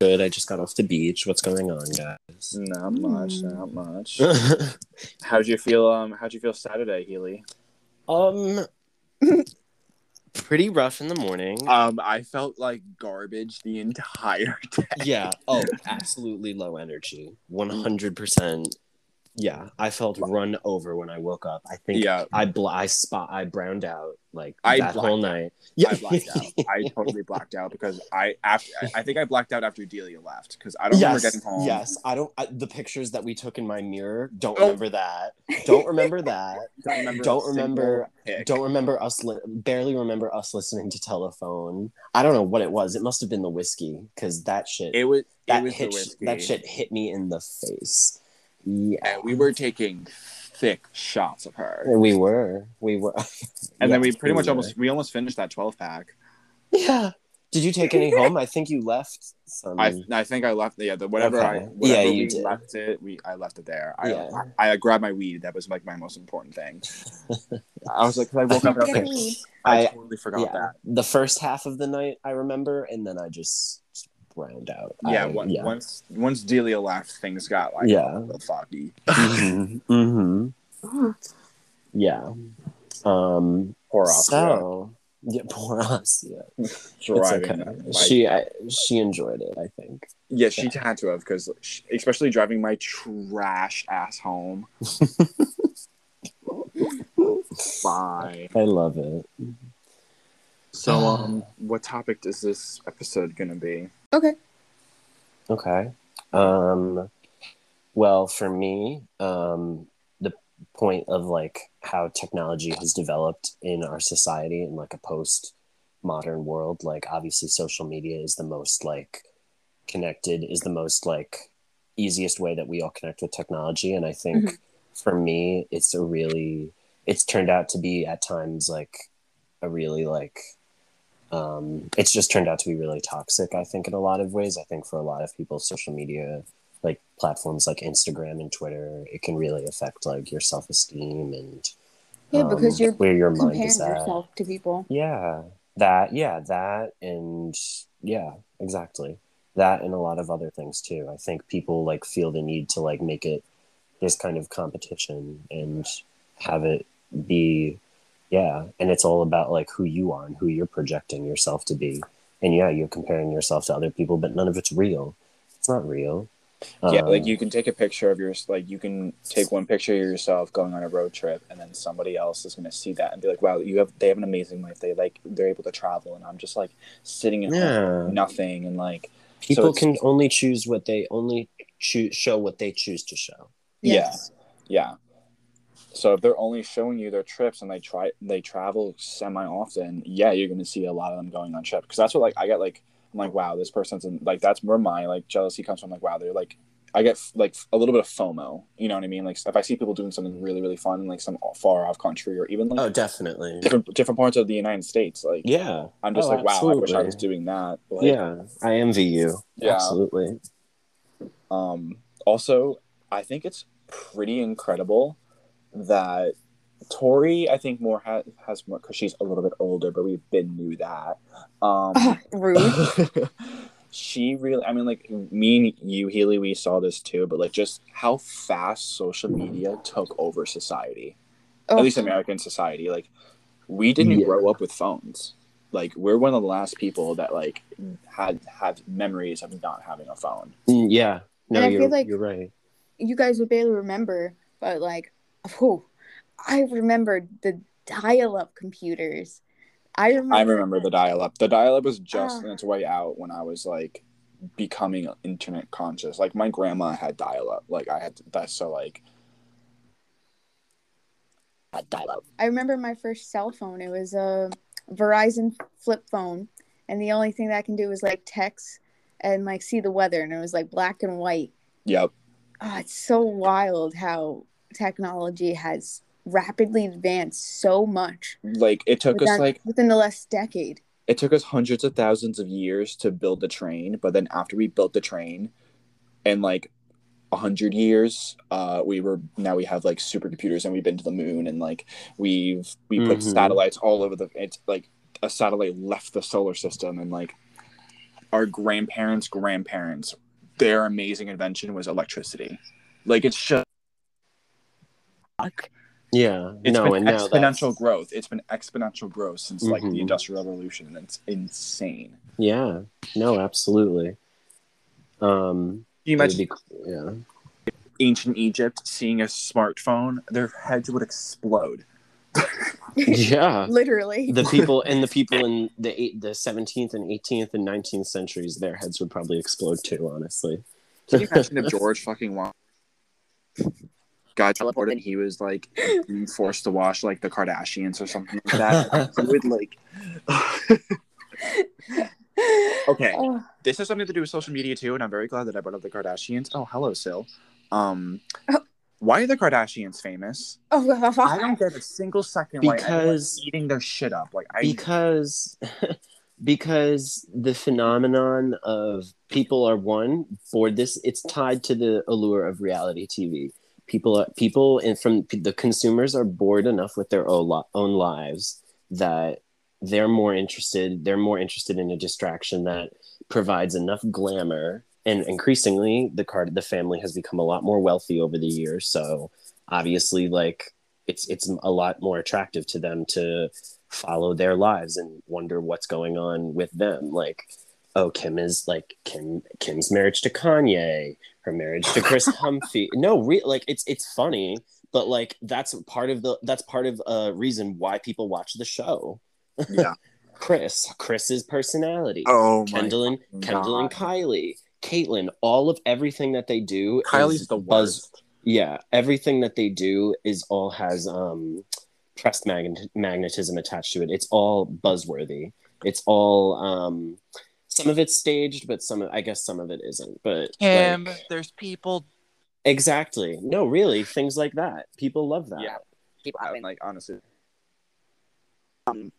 Good. I just got off the beach. What's going on, guys? Not much, not Hmm. much. How'd you feel? Um, how'd you feel Saturday, Healy? um, pretty rough in the morning. Um, I felt like garbage the entire day. yeah. Oh, absolutely low energy. One hundred percent. Yeah, I felt run over when I woke up. I think Yeah. I bl- I spot I browned out like I that whole night. I blacked out. I totally blacked out because I after I, think I blacked out after Delia left because I don't remember yes, getting home. yes. I don't. I, the pictures that we took in my mirror. Don't Oh. remember that. Don't remember that. Don't remember. Don't remember- Don't remember us. Li- barely remember us listening to telephone. I don't know what it was. It must have been the whiskey because that shit. It was. that it was hit. the whiskey. That shit hit me in the face. Yeah, And we were taking thick shots of her, we were. We were. and then we Yes, pretty much were. almost we almost finished that twelve pack. Yeah. Did you take any home? I think you left some. I I think I left yeah the whatever I whatever Yeah, you we did. left it we I left it there. I, Yeah. I I grabbed my weed. That was like my most important thing. I was like, I woke up I like. I, I- totally forgot yeah. that. The first half of the night I remember, and then I just browned out. Yeah, I, one, yeah. once once Delia left, things got like Yeah. a little foggy. hmm hmm Yeah. Um. Poor Oscar. So yeah, poor us. Yeah, it's driving. okay. like- She I, she enjoyed it. I think. yeah, she had to have because especially driving my trash ass home. Bye. I love it. So, um, what topic is this episode gonna be? Okay. Okay. Um. Well, for me, um, the point of like how technology has developed in our society in like a post modern world, like obviously social media is the most like connected, is the most like easiest way that we all connect with technology. And I think Mhm. for me, it's a really, it's turned out to be at times like a really like, um, it's just turned out to be really toxic, I think, in a lot of ways. I think for a lot of people, social media, like platforms like Instagram and Twitter, it can really affect like your self esteem and Yeah, um, because you're where your mind is at. yourself to people. Yeah, that, yeah, that, and yeah, exactly. That and a lot of other things too. I think people like feel the need to like make it this kind of competition and have it be, yeah, and it's all about like who you are and who you're projecting yourself to be. And yeah, you're comparing yourself to other people, but none of it's real. It's not real. yeah, Um, like you can take a picture of yours, like you can take one picture of yourself going on a road trip, and then somebody else is gonna see that and be like, "Wow, you have they have an amazing life. They like they're able to travel, and I'm just like sitting in Yeah. home, nothing, and like People it's- can only choose what they only choose show what they choose to show. Yes. yeah. So if they're only showing you their trips and they try they travel semi often, yeah, you're gonna see a lot of them going on trips because that's what like I get like I'm like wow this person's in, like that's where my like jealousy comes from like wow they're like I get like a little bit of FOMO you know what I mean like if I see people doing something really really fun in like some far off country or even like Oh, definitely. different different parts of the United States like Yeah. I'm just Oh, like wow I wish I was doing that like, yeah, I envy you. Yeah. Absolutely. Um, also, I think it's pretty incredible that Tori, I think more ha- has more because she's a little bit older, but we've been knew that. Um, Rude. she really, I mean, like me and you, Healy, we saw this too, but like just how fast social media took over society, Oh, at least American society. Like we didn't Yeah. grow up with phones. Like we're one of the last people that like had had memories of not having a phone. Mm, yeah. No, And I you're, feel like- you're right. you guys would barely remember, but like, oh, I remembered the dial-up computers. I remember. I remember the dial up. The dial up was just Ah. on its way out when I was like becoming internet conscious. Like my grandma had dial up. Like I had that's so like dial up. I remember my first cell phone. It was a Verizon flip phone, and the only thing that I can do is like text and like see the weather, and it was like black and white. Yep. Oh, it's so wild how technology has rapidly advanced so much Like it took us like within the last decade. it took us hundreds of thousands of years to build the train, but then after we built the train in like a hundred years, uh, we were now we have like supercomputers and we've been to the moon and like we've we put Mhm. satellites all over the it's like a satellite left the solar system and like our grandparents' grandparents, their amazing invention was electricity. Like it's just Yeah. it's no, been and exponential that's- growth. It's been exponential growth since like the Mhm. industrial revolution and it's insane. Yeah. No, absolutely. Um Can you imagine be- yeah. ancient Egypt seeing a smartphone, their heads would explode. Yeah. Literally. the people and the people in the eight, the 17th and 18th and 19th centuries their heads would probably explode too honestly Can you imagine if George fucking wa- got teleported and he was like being forced to watch like the Kardashians or something like that? he would like. okay, Oh, this has something to do with social media too, and I'm very glad that I brought up the Kardashians. Oh, hello, Sil. Um, Oh. why are the Kardashians famous? oh, I don't get a single second Because- anyone's eating their shit up. Like I, because because the phenomenon of people are one for this it's tied to the allure of reality tv people people and from the consumers are bored enough with their own, own lives that they're more interested they're more interested in a distraction that provides enough glamour. And increasingly the card the family has become a lot more wealthy over the years. So obviously like it's it's a lot more attractive to them to follow their lives and wonder what's going on with them. Like oh kim is like kim kim's marriage to kanye her marriage to chris humphrey. No re- like it's it's funny but like that's part of the that's part of a reason why people watch the show. Yeah. chris chris's personality. Oh kendall and fucking kendall and kylie caitlyn all of everything that they do Kylie's is the buzz worst. yeah everything that they do is all has um pressed magnet- magnetism attached to it. It's all buzzworthy. It's all um some of it's staged but some I guess some of it isn't but Kim, like, there's people. exactly no really things like that people love that Yeah. People having- like honestly. um,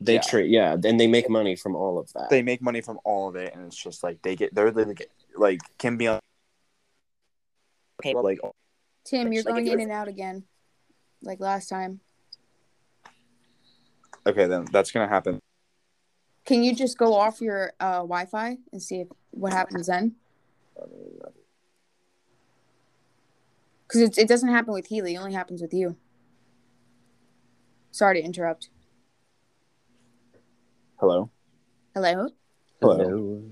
they Yeah. treat yeah and they make money from all of that they make money from all of it, and it's just like they get they're like, like Kim Beyonce. Okay. like Tim, you're Like, going in and out again, like last time. okay, then that's gonna happen. Can you just go off your uh, Wi-Fi and see if, what happens then? Because it, it doesn't happen with Healy; it only happens with you. Sorry to interrupt. Hello, Hello. Hello.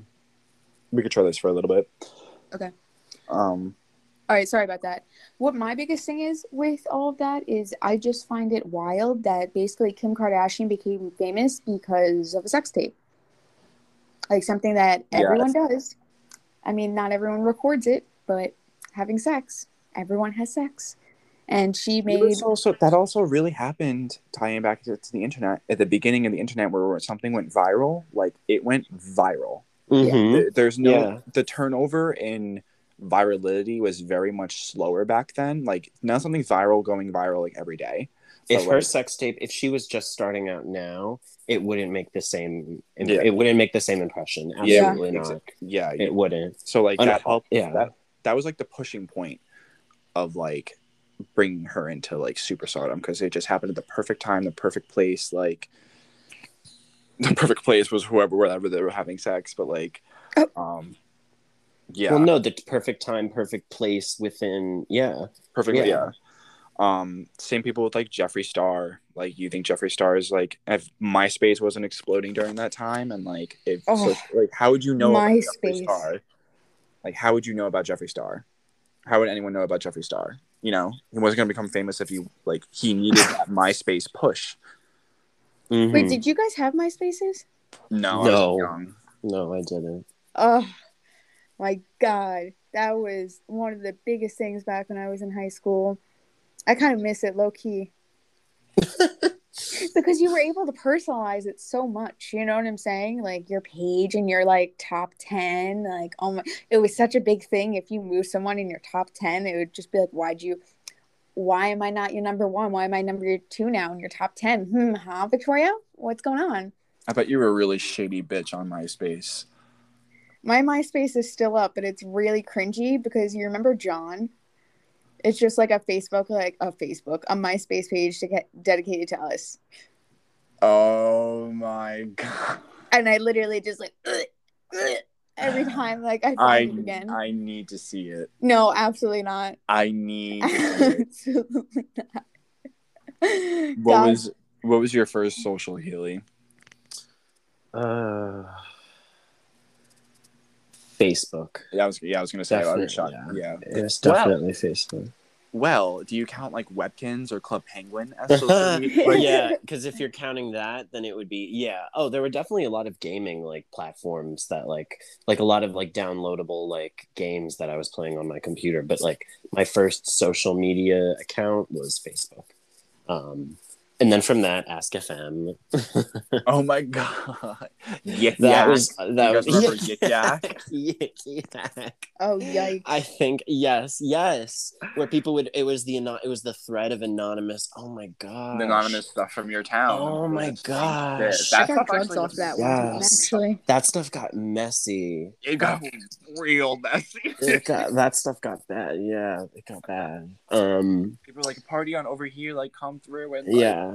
we could try this for a little bit. Okay. Um. All right, sorry about that. What my biggest thing is with all of that is I just find it wild that basically Kim Kardashian became famous because of a sex tape. Like something that Yeah, everyone does. I mean, not everyone records it, but having sex, everyone has sex. And she made also that also really happened tying back to, to the internet at the beginning of the internet where something went viral like it went viral Mhm. There- there's no Yeah. the turnover in virality was very much slower back then. Like now something's viral going viral like every day. If So, her like, sex tape if she was just starting out now it wouldn't make the same Yeah. it wouldn't make the same impression. Yeah. absolutely not. Exa- yeah it wouldn't. So like that helped. yeah. that that was like the pushing point of like bringing her into like super superstardom because it just happened at the perfect time the perfect place like the perfect place was whoever wherever they were having sex but like Oh. um yeah well no the perfect time perfect place within yeah perfectly yeah. yeah. um same people with like jeffree star like you think jeffree star is like if myspace wasn't exploding during that time and like if so, Oh. like how would you know about jeffree MySpace. star like how would you know about jeffree star how would anyone know about jeffree star you know he wasn't going to become famous if you like he needed that myspace push Mhm. Wait, did you guys have MySpaces? no I was No. young. no i didn't Oh my god, that was one of the biggest things back when I was in high school. I kind of miss it low key. because you were able to personalize it so much, you know what I'm saying? Like your page and your like top 10, like oh my it was such a big thing if you move someone in your top 10, it would just be like why'd you why am I not your number 1? Why am I number 2 now in your top 10? Hmm, huh, Victoria? What's going on? i bet you were a really shady bitch on myspace My MySpace is still up, but it's really cringy because you remember John? It's just like a Facebook, like a Facebook, a MySpace page to get dedicated to us. Oh my god. and I literally just like "Ugh, ugh," every time like I find I it again. I need to see it. no, absolutely not. I need to see it. absolutely not. What God, was what was your first social healing? Uh, Facebook. Yeah, I was yeah, I was gonna say I Definitely, was shocked. yeah. Yeah. It's Well- definitely Facebook. Well, do you count like Webkinz or Club Penguin as social media? Like- yeah, because if you're counting that, then it would be yeah. Oh, there were definitely a lot of gaming like platforms that like like a lot of like downloadable like games that I was playing on my computer. But like my first social media account was Facebook, um, and then from that, Ask FM. Oh my god. Yik that yak. was that You was guys remember Yik Yak? Yik Yak. oh yikes. I think yes, yes. Where people would it was the ano- it was the thread of anonymous. Oh my god. Anonymous stuff from your town. Oh my This, gosh. I That got stuff drugs off was- that one Yes. actually. That stuff got messy. It got real messy. It got that stuff got bad. Yeah, it got bad. Um People were like party on over here, like come through and like, yeah.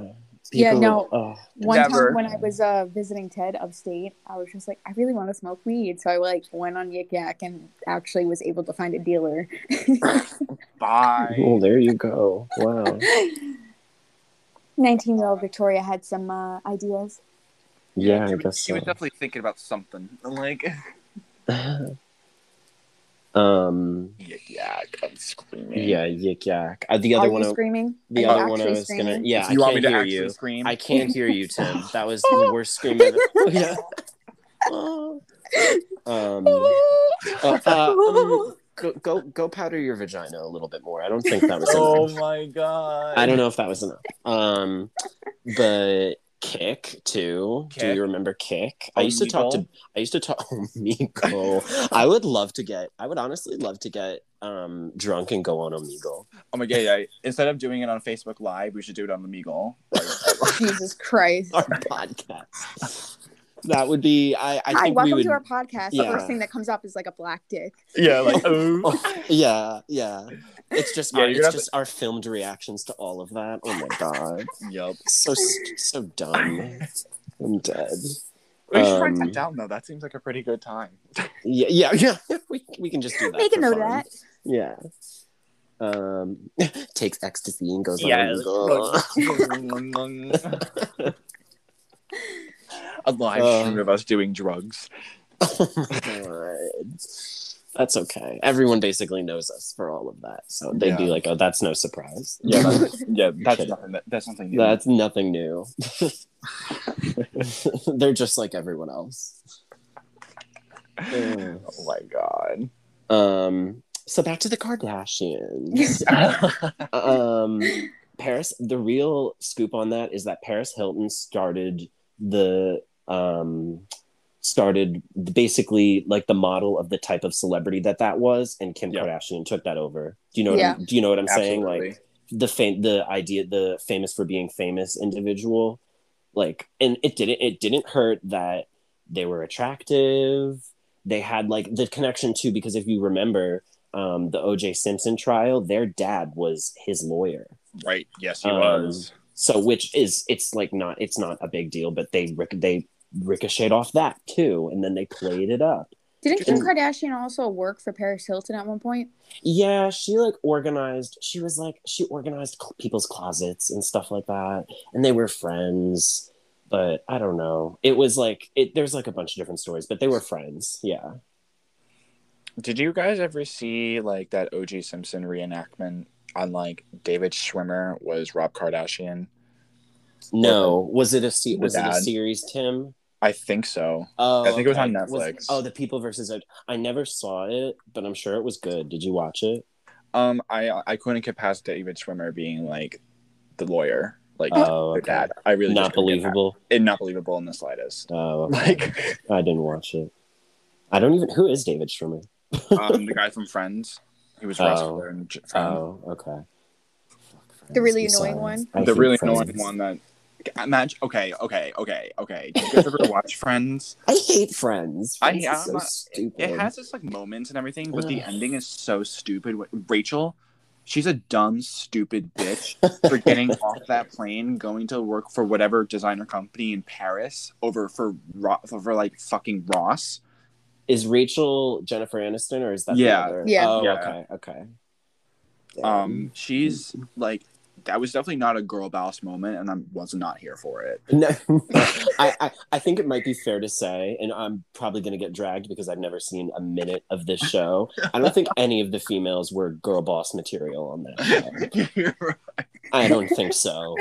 Yeah, People- no. oh, One Never. time when I was uh, visiting Ted upstate, I was just like, I really want to smoke weed. So I like went on Yik Yak and actually was able to find a dealer. bye. oh, there you go. Wow. 19 year old Victoria had some uh, ideas. Yeah, she I was- guess she was definitely thinking about something. Like um Yik yak, I'm screaming. yeah, yik yak. Uh, the Are other you one I- screaming? the Are you other one I actually was gonna screaming? yeah, Do you I want me can't to hear actually you. scream? I can't hear you, Tim. That was the worst scream I've yeah. Um, uh, uh, um, go, go go powder your vagina a little bit more. I don't think that was Enough. oh my god. I don't know if that was enough. Um, but Kik too. Do you remember Kik? I Oh, used to talk to. I used to talk. Oh, Meagle. I would love to get. I would honestly love to get um drunk and go on Omegle. Oh my god, yeah. Instead of doing it on Facebook Live, we should do it on the Omegle. Jesus Christ. Our podcast. That would be. I. I Hi, think welcome we would. to our podcast. Yeah. The first thing that comes up is like a black dick. yeah, like. Oh, yeah, yeah. It's just Yeah, our, it's gonna just our filmed reactions to all of that. Oh my god, Yep. so so dumb. I'm dead. We should write Um, that down though. That seems like a pretty good time. Yeah, yeah, yeah. We we can just do that. Make a for note of that. Yeah. Um, takes ecstasy and goes Yeah. on. a live Uh. stream of us doing drugs. oh my god. That's okay. Everyone basically knows us for all of that, so they'd be Yeah. like, "Oh, that's no surprise." Yeah, that's, yeah, that's kidding. nothing. That, that's something new. That's nothing new. They're just like everyone else. Ugh. oh my god. Um. So back to the Kardashians. um, Paris. The real scoop on that is that Paris Hilton started the um started basically like the model of the type of celebrity that that was, and Kim Yeah. Kardashian took that over. Do you know? What Yeah. I'm, do you know what I'm saying? Like the fam- the idea the famous for being famous individual like and it didn't it didn't hurt that they were attractive they had like the connection too because if you remember um the oj simpson trial their dad was his lawyer right. Yes, he Um, was. so which is it's like not it's not a big deal but they ric- they ricocheted off that too and then they played it up Didn't Kim And- Kardashian also work for Paris Hilton at one point? Yeah, she like organized. She was like she organized cl- people's closets and stuff like that, and they were friends. But I don't know. It was like it. There's like a bunch of different stories, but they were friends. Yeah. Did you guys ever see like that OJ Simpson reenactment on like David Schwimmer was Rob Kardashian? No, was it a se- The was it a series, Tim? I think so. Oh, I think it was on Was- Netflix. oh, the People versus. I never saw it, but I'm sure it was good. Did you watch it? Um, I I couldn't get past David Schwimmer being like the lawyer, like Oh, their okay. dad. I really Not just couldn't get believable. past- It not believable in the slightest. Oh, okay. Like I didn't watch it. I don't even. Who is David Schwimmer? um, the guy from Friends. He was Ross Oh. And J- Oh, okay. The really annoying one? The really annoying one that imagine okay okay okay okay did you guys ever watch friends I hate Friends. I- Friends I'm so stupid. it has its like moments and everything but the ending is so stupid rachel she's a dumb, stupid bitch for getting off that plane, going to work for whatever designer company in Paris over for Ro- for, for like fucking Ross. Is Rachel Jennifer Aniston or is that the Yeah. other? Yeah. Oh, Yeah. okay, okay. Um, she's like that was definitely not a girl boss moment, and I was not here for it. No, I, I, I think it might be fair to say, and I'm probably going to get dragged because I've never seen a minute of this show. I don't think any of the females were girl boss material on that show. You're right. I don't think so.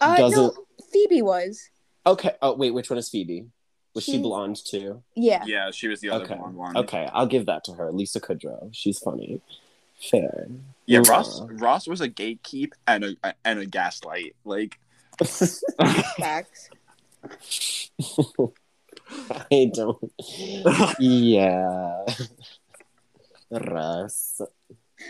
Uh, Doesn't- Phoebe was. Okay. Oh, wait, which one is Phoebe? Was she She's- blonde too? Yeah. Yeah, she was the other Okay. blonde one. Okay, I'll give that to her. Lisa Kudrow. She's funny. Fair. Yeah, Yeah. Ross Ross was a gatekeep and a and a gaslight. Like Facts. I don't. Yeah. Russ.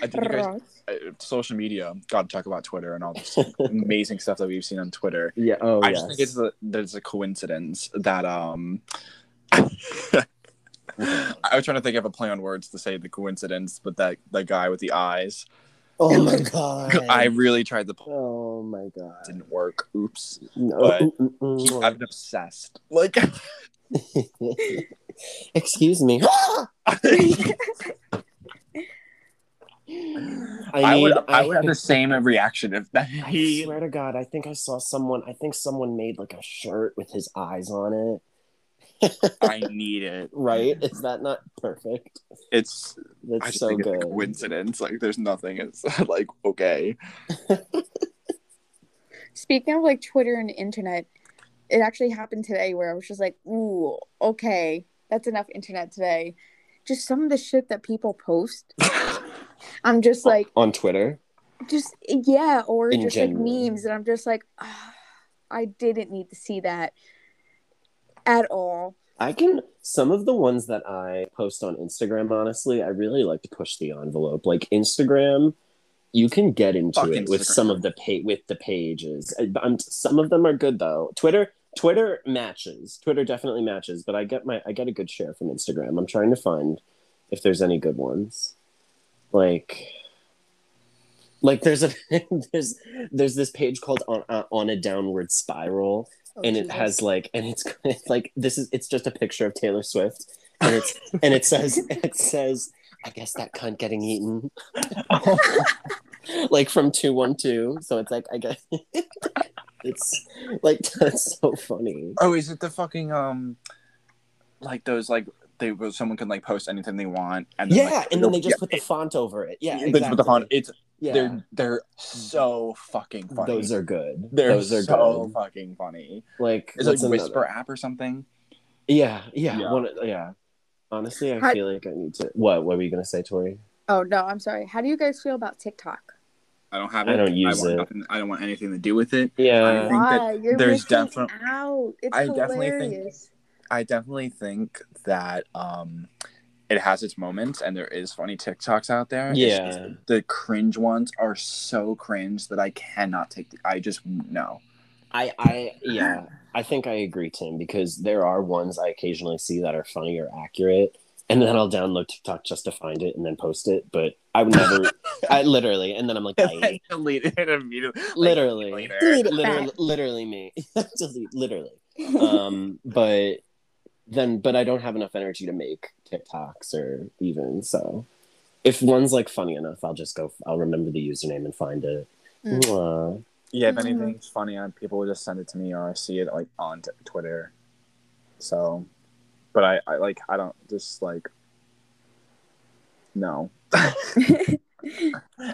I think you guys uh, social media. Got to talk about Twitter and all this amazing stuff that we've seen on Twitter. Yeah. Oh, I yes. just think it's a, there's a coincidence that um. I was trying to think of a play on words to say the coincidence, but that the guy with the eyes. Oh my god. I really tried to. Oh my god. It Didn't work. Oops. No. but- mm, mm, mm, I've been obsessed. Like Excuse me. I, I, would, I, I would have the same reaction if that I he. swear to God, I think I saw someone. I think someone made like a shirt with his eyes on it. I need it. Right? Is that not perfect? It's I That's just so think good. it's a coincidence. Like there's nothing. It's like okay. Speaking of like Twitter and internet, it actually happened today where I was just like, ooh, okay, that's enough internet today. Just some of the shit that people post. I'm just like, on Twitter. just yeah, or In just general. like memes, and I'm just like, ah, I didn't need to see that at all. I can some of the ones that I post on Instagram. Honestly, I really like to push the envelope. Like Instagram, you can get into Fuck it with some of the pa- with the pages. I- I'm, some of them are good though. Twitter, Twitter matches. Twitter definitely matches, but I get my I get a good share from Instagram. I'm trying to find if there's any good ones. Like, like there's a there's there's this page called on uh, on a downward spiral Oh, and it has like and it's like this is it's just a picture of Taylor Swift and it's and it says it says I guess that cunt getting eaten. Like from 212 so it's like I guess it's like that's so funny. Oh, is it the fucking um, like those like they someone can like post anything they want and then, yeah like, and then they just yeah, put the font over it. Yeah they just put the font. It's yeah they're they're so fucking funny. those are good they're those are so good fucking funny. like Is it what's like another- Whisper app or something? yeah yeah Yeah. One, yeah honestly I How- feel like I need to what what were you gonna say Tori Oh no, I'm sorry. How do you guys feel about TikTok? I don't have I it. don't use want it. Nothing, I don't want anything to do with it. yeah I think that Why? You're there's missing definite- out. It's I definitely think- I definitely think that um it has its moments and there is funny TikToks out there. It's Yeah. just the cringe ones are so cringe that I cannot take the, I just no. I, I, yeah, I think I agree, Tim, because there are ones I occasionally see that are funny or accurate, and then I'll download TikTok just to find it and then post it. But I would never, I literally, and then I'm like, I, delete it immediately. like, literally, later. Delete it literally, back. literally me, Delete- literally. Um, but then, but I don't have enough energy to make TikToks or even so. If one's like funny enough, I'll just go. I'll remember the username and find it. Mm. Mwah. Yeah, if Mhm. anything's funny, people will just send it to me or I see it like on t- Twitter. So, but I, I like I don't just like no.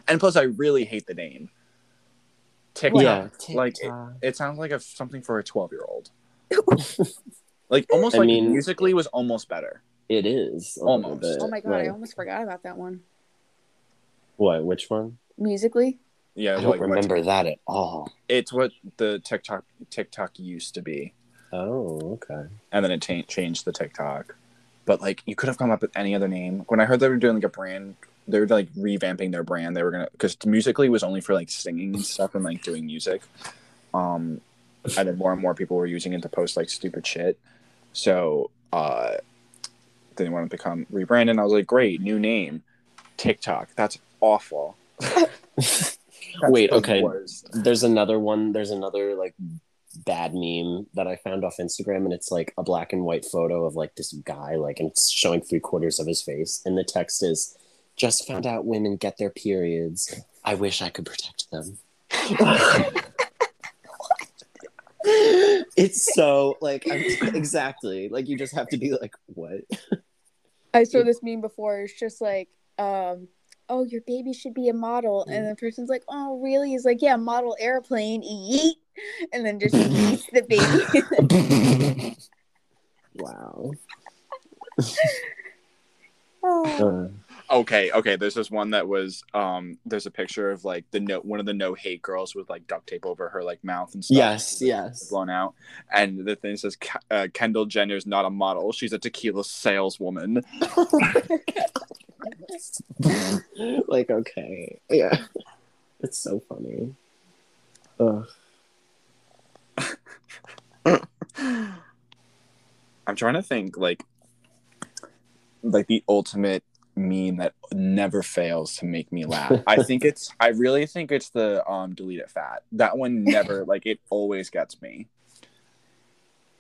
and plus, I really hate the name. TikTok. Yeah, like it, it sounds like a something for a twelve year old. like almost I like mean- Musical.ly was almost better. It is Almost. bit, oh my god, like- I almost forgot about that one. What? Which one? Musical.ly, Yeah, I don't like what- remember that at all. it's what the TikTok TikTok used to be. Oh, okay. and then it cha- changed the TikTok. But like, you could have come up with any other name. When I heard they were doing like a brand, they were like revamping their brand. They were gonna because Musical.ly was only for like singing and stuff and like doing music. Um, and then more and more people were using it to post like stupid shit. So uh, they wanted to become rebranded. And I was like, great, new name, TikTok. That's awful. That's Wait, the okay. worst. There's another one. There's another like bad meme that I found off Instagram, and it's like a black and white photo of like this guy, like, and it's showing three quarters of his face, and the text is, "Just found out women get their periods. I wish I could protect them." it's so like I'm, exactly like you just have to be like what I saw this meme before. It's just like, um, oh, your baby should be a model, and the person's like, oh, really? He's like, yeah, model airplane, yeet, and then just yeets the baby. wow oh. Uh, Okay, okay. There's this one that was um. There's a picture of like the no one of the no hate girls with like duct tape over her like mouth and stuff. yes yes blown out. And the thing says uh, Kendall Jenner's not a model; she's a tequila saleswoman. like okay yeah it's so funny Ugh. I'm trying to think like like the ultimate meme that never fails to make me laugh. I think it's I really think it's the um delete it fat. That one never like it always gets me.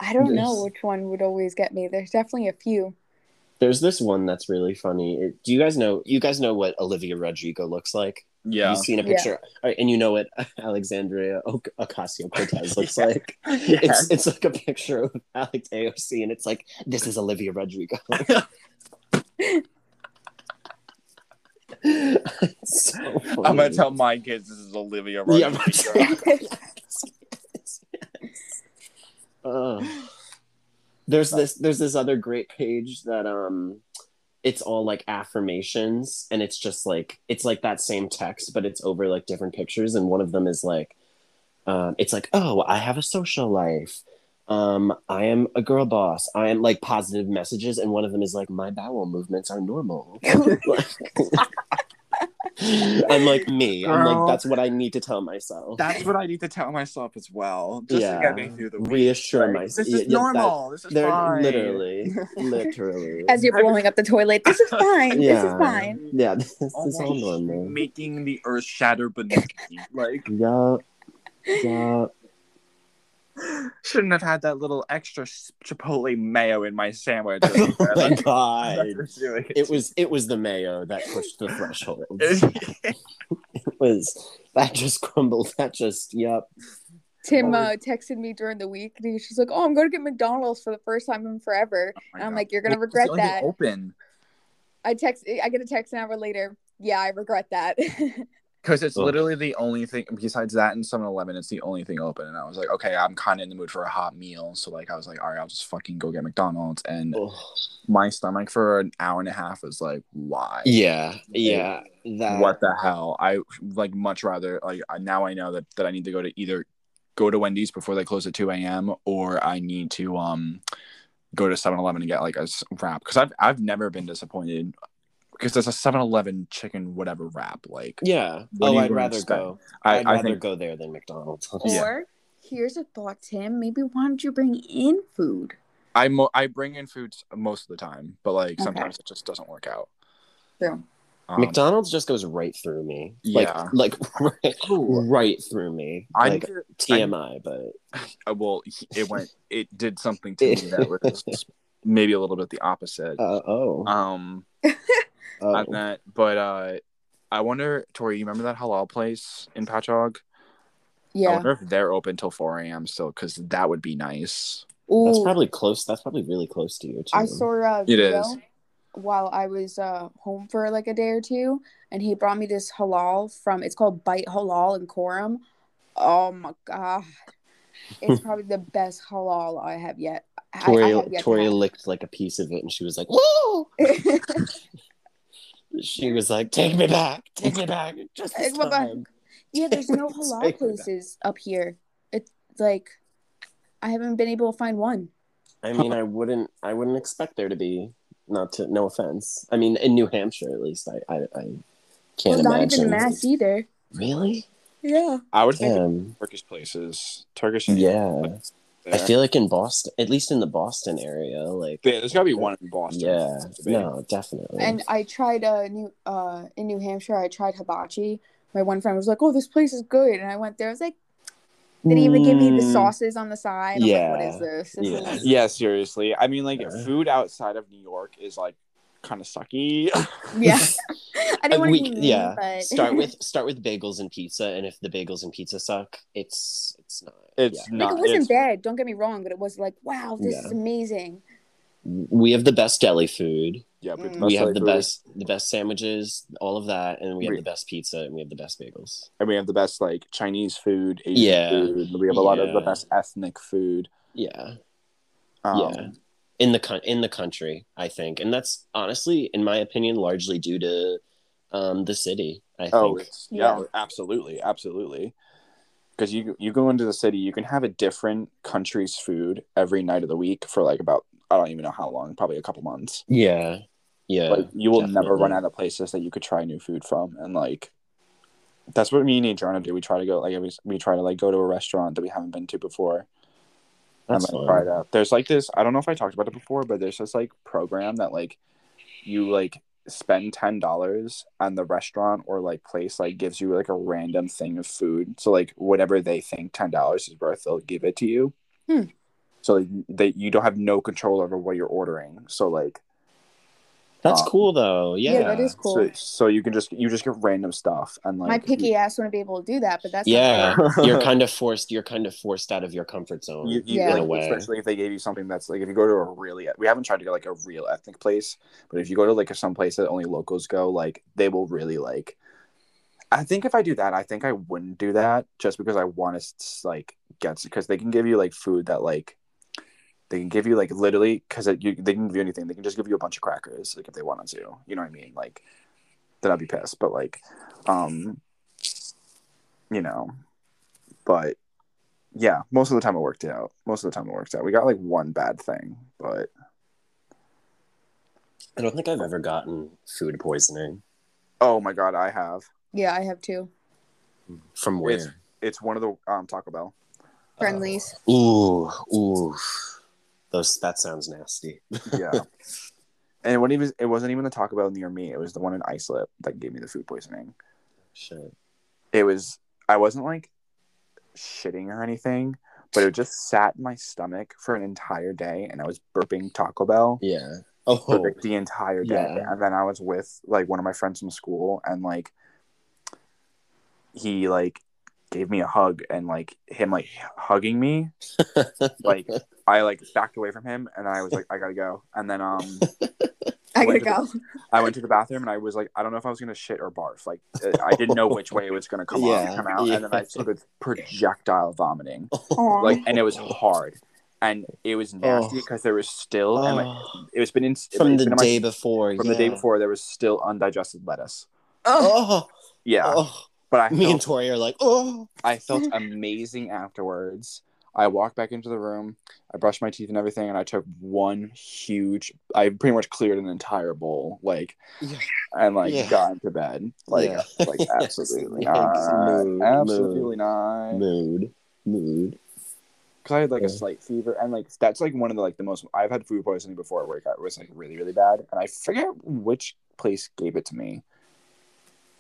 I don't know which one would always get me. There's definitely a few. there's this one that's really funny It- do you guys know you guys know what olivia rodrigo looks like Yeah. You've seen a picture All right, and you know what alexandria Oc- ocasio-cortez looks Yeah. like Yes. it's it's like a picture of alex aoc and it's like this is olivia rodrigo It's so I'm gonna tell my kids this is Olivia Yeah, Rodrigo. but- yes, yes, yes. Uh, there's this there's this other great page that um it's all like affirmations and it's just like it's like that same text but it's over like different pictures and one of them is like um it's like oh i have a social life um i am a girl boss i am like positive messages and one of them is like my bowel movements are normal i'm like me i'm like that's what i need to tell myself That's what I need to tell myself as well, just to get me through the week. reassure Like, myself This is normal. this is they're fine. literally literally As you're blowing up the toilet, this is fine. This is fine. yeah this, this is all Almost normal making the earth shatter beneath me. Like, yeah yeah shouldn't have had that little extra chipotle mayo in my sandwich. oh my god that's it was it was the mayo that pushed the threshold it was that just crumbled that just yep Tim uh, texted me during the week. And he was like, "Oh, I'm going to get McDonald's for the first time in forever." Oh And I'm God. like, "You're gonna Well, it's regret the only thing that." Open I text. I get a text an hour later. Yeah, I regret that. Because it's Ugh. literally the only thing besides that and 7-Eleven. It's the only thing open, and I was like, okay, I'm kind of in the mood for a hot meal, so like I was like, all right, I'll just fucking go get McDonald's, and Ugh. my stomach for an hour and a half was like, why? yeah yeah that what the hell i like much rather like now i know that that i need to go to either go to wendy's before they close at 2 a.m or i need to um go to 7-eleven and get like a wrap because i've i've never been disappointed because there's a 7-eleven chicken whatever wrap like yeah What oh i'd rather expect? go i i'd i rather think go there than mcdonald's Yeah. or here's a thought, Tim. Maybe why don't you bring in food? i mo- i bring in foods most of the time but like Okay. sometimes it just doesn't work out True. um, mcdonald's just goes right through me Yeah. like like right, right through me I like need to, tmi but uh, well it went it did something to me that was maybe a little bit the opposite uh, oh um oh. on that. But uh I wonder, Tori, you remember that halal place in Patchogue? Yeah. I wonder if they're open till 4 a.m. still, because that would be nice. Ooh. That's probably close. That's probably really close to you too. I saw a It video is. while I was uh, home for like a day or two, and he brought me this halal from. It's called Bite Halal in Coram. Oh my god, it's probably the best halal I have yet. I, I Tori, have yet Tori have. licked like a piece of it, and she was like, "Woo!" She was like, "Take me back, take me back, just this Take me back. yeah, there's no Take halal me back. places up here. It's like I haven't been able to find one. I mean, I wouldn't, I wouldn't expect there to be. Not to, no offense. I mean, in New Hampshire, at least, I, I, I can't Well, not imagine. even mass either. Really? Yeah. I would think Um, Turkish places. Turkish. yeah. There. I feel like in Boston, at least in the Boston area, like, yeah, there's got to be one in Boston. yeah, It's a big- no, definitely. And I tried uh new uh in New Hampshire I tried hibachi, my one friend was like, "Oh, this place is good," and I went there. I was like, "Didn't even give me the Mm, sauces on the side." I'm like, what yeah. is this? This Yeah. is- Yeah, seriously. I mean, like Yeah. food outside of New York is like kind of sucky. yeah. I didn't want we- to mean, yeah. but Start with start with bagels and pizza, and if the bagels and pizza suck, it's it's not. It's yeah. like not. it wasn't it's- bad. Don't get me wrong, but it was like, wow, this Yeah. is amazing. We have the best deli food. Yeah, but Mm. most we have the food- best the best sandwiches, all of that, and we have We- the best pizza and we have the best bagels. and we have the best like Chinese food, Asian Yeah. food. We have a lot of the best ethnic food. Yeah. Um, yeah. In the con- in the country, I think. And that's honestly, in my opinion, largely due to um the city, I think. Oh, it's, yeah, Yeah. absolutely, absolutely. Because you you go into the city, you can have a different country's food every night of the week for like about I don't even know how long, probably a couple months. yeah. Yeah. like you will never run out of places that you could try new food from, and like that's what me and Adriana do. We try to go like we, we try to like go to a restaurant that we haven't been to before. That's and like, fun. try it out. There's like this. I don't know if I talked about it before, but there's this like program that like you like spend ten dollars and the restaurant or like place like gives you like a random thing of food. So like whatever they think ten dollars is worth, they'll give it to you. Hmm. So like, they you don't have no control over what you're ordering. So like That's um, cool though. Yeah. Yeah, that is cool. so so you can just you just get random stuff and like My picky ass wouldn't be able to do that, but that's Yeah. fair. you're kind of forced you're kind of forced out of your comfort zone You, you, Yeah. in a way. especially if they gave you something that's like if you go to a really we haven't tried to go like a real ethnic place, but if you go to like some place that only locals go, like they will really like. I think if I do that, I think I wouldn't do that just because I want to like get because they can give you like food that like they can give you like literally because they can give you anything. They can just give you a bunch of crackers like if they wanted to. You know what I mean? Like then I'd be pissed. But like, um, you know, but yeah, most of the time it worked out. Most of the time it worked out. We got like one bad thing, but I don't think I've ever gotten food poisoning. oh my god, I have. Yeah, I have too. From where? It's- It's one of the um Taco Bell. friendlies. Ooh, ooh. Those that sounds nasty. Yeah. and it wasn't even it wasn't even the Taco Bell near me. It was the one in Islip that gave me the food poisoning. Shit. It was I wasn't like shitting or anything, but it just sat in my stomach for an entire day and I was burping Taco Bell. Yeah. for Oh. like the entire day. Yeah. And then I was with like one of my friends from school and like he like gave me a hug and like him like hugging me, like I like backed away from him and I was like, I gotta go. And then um I gotta went to go. I went to the bathroom and I was like, I don't know if I was gonna shit or barf. Like uh, I didn't know which way it was gonna come Yeah, off come out. And then I yeah. started projectile vomiting. Aw. Like and it was hard. And it was nasty Oh. because there was still and like Oh, it was been in from it's the been in my- day before. from the day before there was still undigested lettuce. oh, Oh, Yeah, oh. But I me and Tori are like, oh. I felt amazing afterwards. I walked back into the room. I brushed my teeth and everything, and I took one huge. I pretty much cleared an entire bowl, like, Yeah. and like Yeah. got into bed. Like, Yeah. like absolutely Yes, not. mood, absolutely not. Mood, mood. Because I had like a slight fever, and like that's like one of the like the most. I've had food poisoning before where it was like really really bad, and I forget which place gave it to me.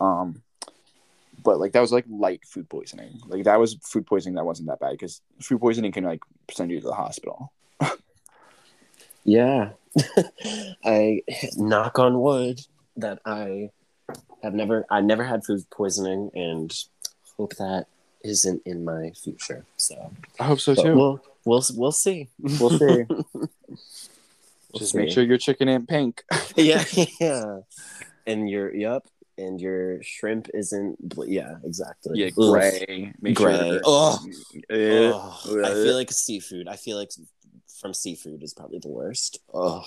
Um, but like that was like light food poisoning. Like that was food poisoning that wasn't that bad because food poisoning can like send you to the hospital. Yeah. I knock on wood that I have never I never had food poisoning and hope that isn't in my future. So I hope so but too. we'll we'll we'll see. We'll see. We'll Just see. make sure your chicken ain't pink. yeah, yeah. And your yep, and your shrimp isn't bl- yeah, exactly. Yeah, gray. Make Gray. Sure Ugh. Eh. Ugh. I feel like seafood. I feel like from seafood is probably the worst. Ugh.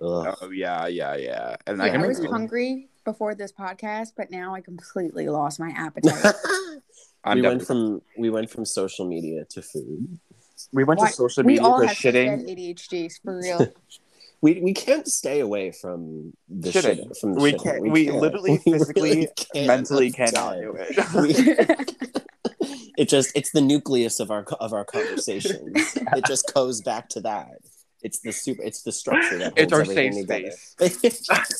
Ugh. Oh yeah, yeah, yeah. And Yeah, I I was make hungry before this podcast, but now I completely lost my appetite. I'm we went definitely- from we went from social media to food. we went Why- to social we media all for have shitting. ADHDs for real. We we can't stay away from the Shitting. shit. From the We shitting. can't- we literally We physically, really can't. Mentally cannot do it. We- it just it's the nucleus of our of our conversations. it just goes back to that. It's the super. It's the structure that It's holds our everything safe together.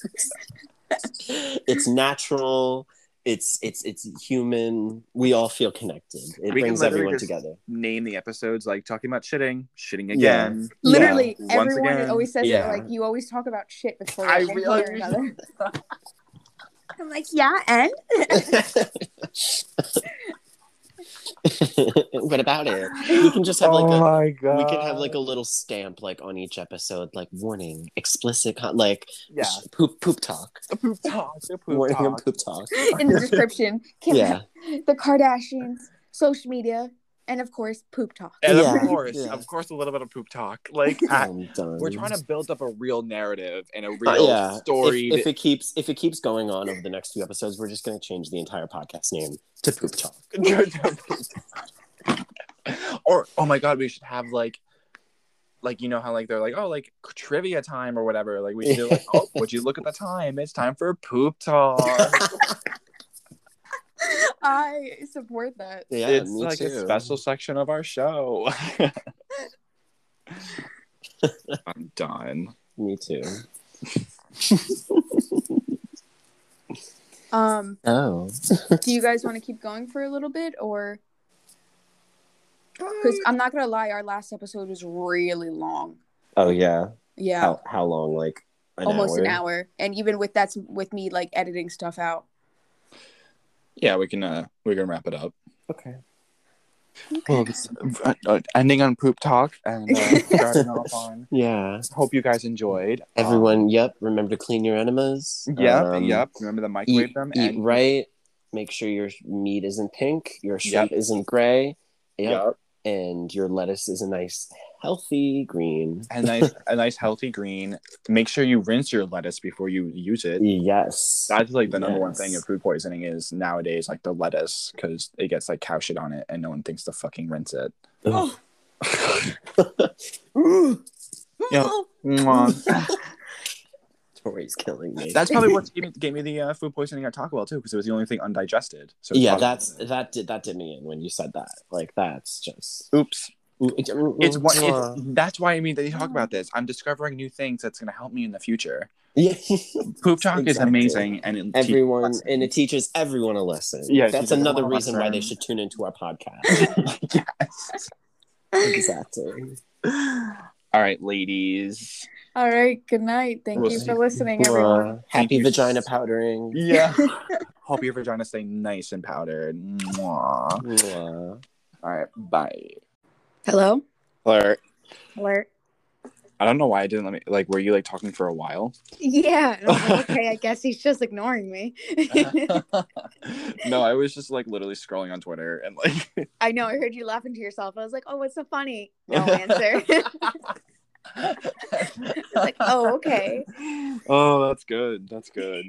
it's natural. It's it's it's human. We all feel connected. It We brings everyone just- together. Name the episodes like talking about shitting, shitting Yeah. again. Literally, Yeah. Once everyone again. always says Yeah. it. Like you always talk about shit before I one realize point or another. I'm like, yeah, and what about it? We can just have like oh a my god. we can have like a little stamp like on each episode, like warning, explicit, con- like yeah. sh- poop poop talk, A poop talk. A poop warning talk. poop talk. in the description, Kim, Yeah, the Kardashians, social media, and of course, poop talk. And Yeah. of course, Yeah. of course, a little bit of poop talk. Like I- we're trying to build up a real narrative and a real Uh, yeah. story. If, if it keeps if it keeps going on over the next few episodes, we're just going to change the entire podcast name to Poop Talk. or oh my god, we should have like like you know how like they're like oh like trivia time or whatever. Like we should do like oh would you look at the time? It's time for poop talk. I support that. Yeah, it's me like too. a special section of our show. I'm done. Me too. Um, Oh, do you guys want to keep going for a little bit, or because I'm not gonna lie, our last episode was really long. oh yeah. Yeah, How how long? Like an almost hour? an hour, and even with that's with me like editing stuff out. Yeah, we can uh we can wrap it up. Okay. Well, it's, uh, uh, ending on poop talk and uh, starting off on. Yeah. Hope you guys enjoyed. Everyone, yep. Remember to clean your enemas. Um, yep, Um, yep. Remember to microwave Eat, them eat and right. Make sure your meat isn't pink. Your shrimp isn't gray. Yep. Yep. And your lettuce is a nice, healthy green. a nice, a nice healthy green. Make sure you rinse your lettuce before you use it. Yes. That's like the number one thing of food poisoning is nowadays like the lettuce because it gets like cow shit on it and no one thinks to fucking rinse it. Oh. Yeah. Mwah. Tori's killing me. That's probably what gave me, gave me the uh, food poisoning at Taco Bell too because it was the only thing undigested. So yeah, that's that did that did me in when you said that. Like that's just oops. It's one. Uh, It's, that's why I mean that you talk about this. I'm discovering new things that's going to help me in the future. yeah. Poop talk is amazing, and it everyone lessons. and it teaches everyone a lesson. Yeah, that's another everyone a reason why they should tune into our podcast. yes. exactly. All right, ladies. All right, good night. Thank We'll you see. for listening, everyone. Uh, happy you. vagina powdering. Yeah. Hope your vagina stay nice and powdered. Mwah. Mwah. All right, bye. Hello. Alert. Alert. I don't know why I didn't let me. Like, were you like talking for a while? Yeah. Like, okay, I guess he's just ignoring me. no, I was just like literally scrolling on Twitter and like. I know. I heard you laughing to yourself. I was like, oh, what's so funny? No answer. It's like, oh, okay. Oh, that's good. That's good.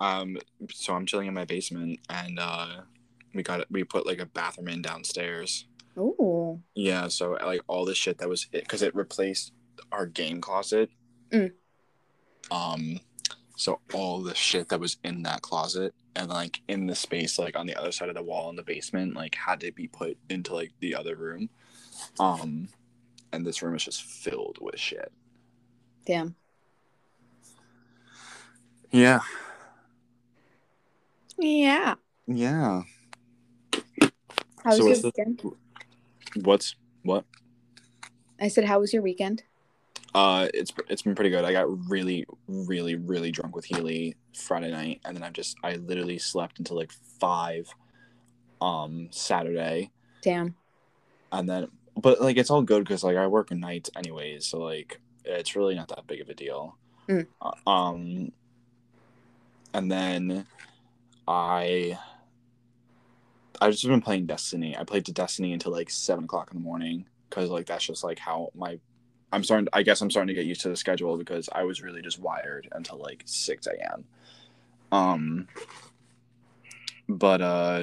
Um, so I'm chilling in my basement, and uh, we got we put like a bathroom in downstairs. Oh. Yeah, so like all the shit that was because it replaced our game closet. Mm. Um, so all the shit that was in that closet and like in the space like on the other side of the wall in the basement like had to be put into like the other room. Um, and this room is just filled with shit. Damn. Yeah, Yeah. yeah. How was So your what's the- weekend? What's what? I said, how was your weekend? Uh, it's it's been pretty good. I got really, really, really drunk with Healy Friday night, and then I just I literally slept until like five, um, Saturday, Damn. and then but like it's all good because like I work nights anyways, so like it's really not that big of a deal. Mm. Uh, um, and then I I just been playing Destiny. I played to Destiny until like seven o'clock in the morning because like that's just like how my I'm starting. I guess I'm starting to get used to the schedule because I was really just wired until like six a.m. Um, but uh,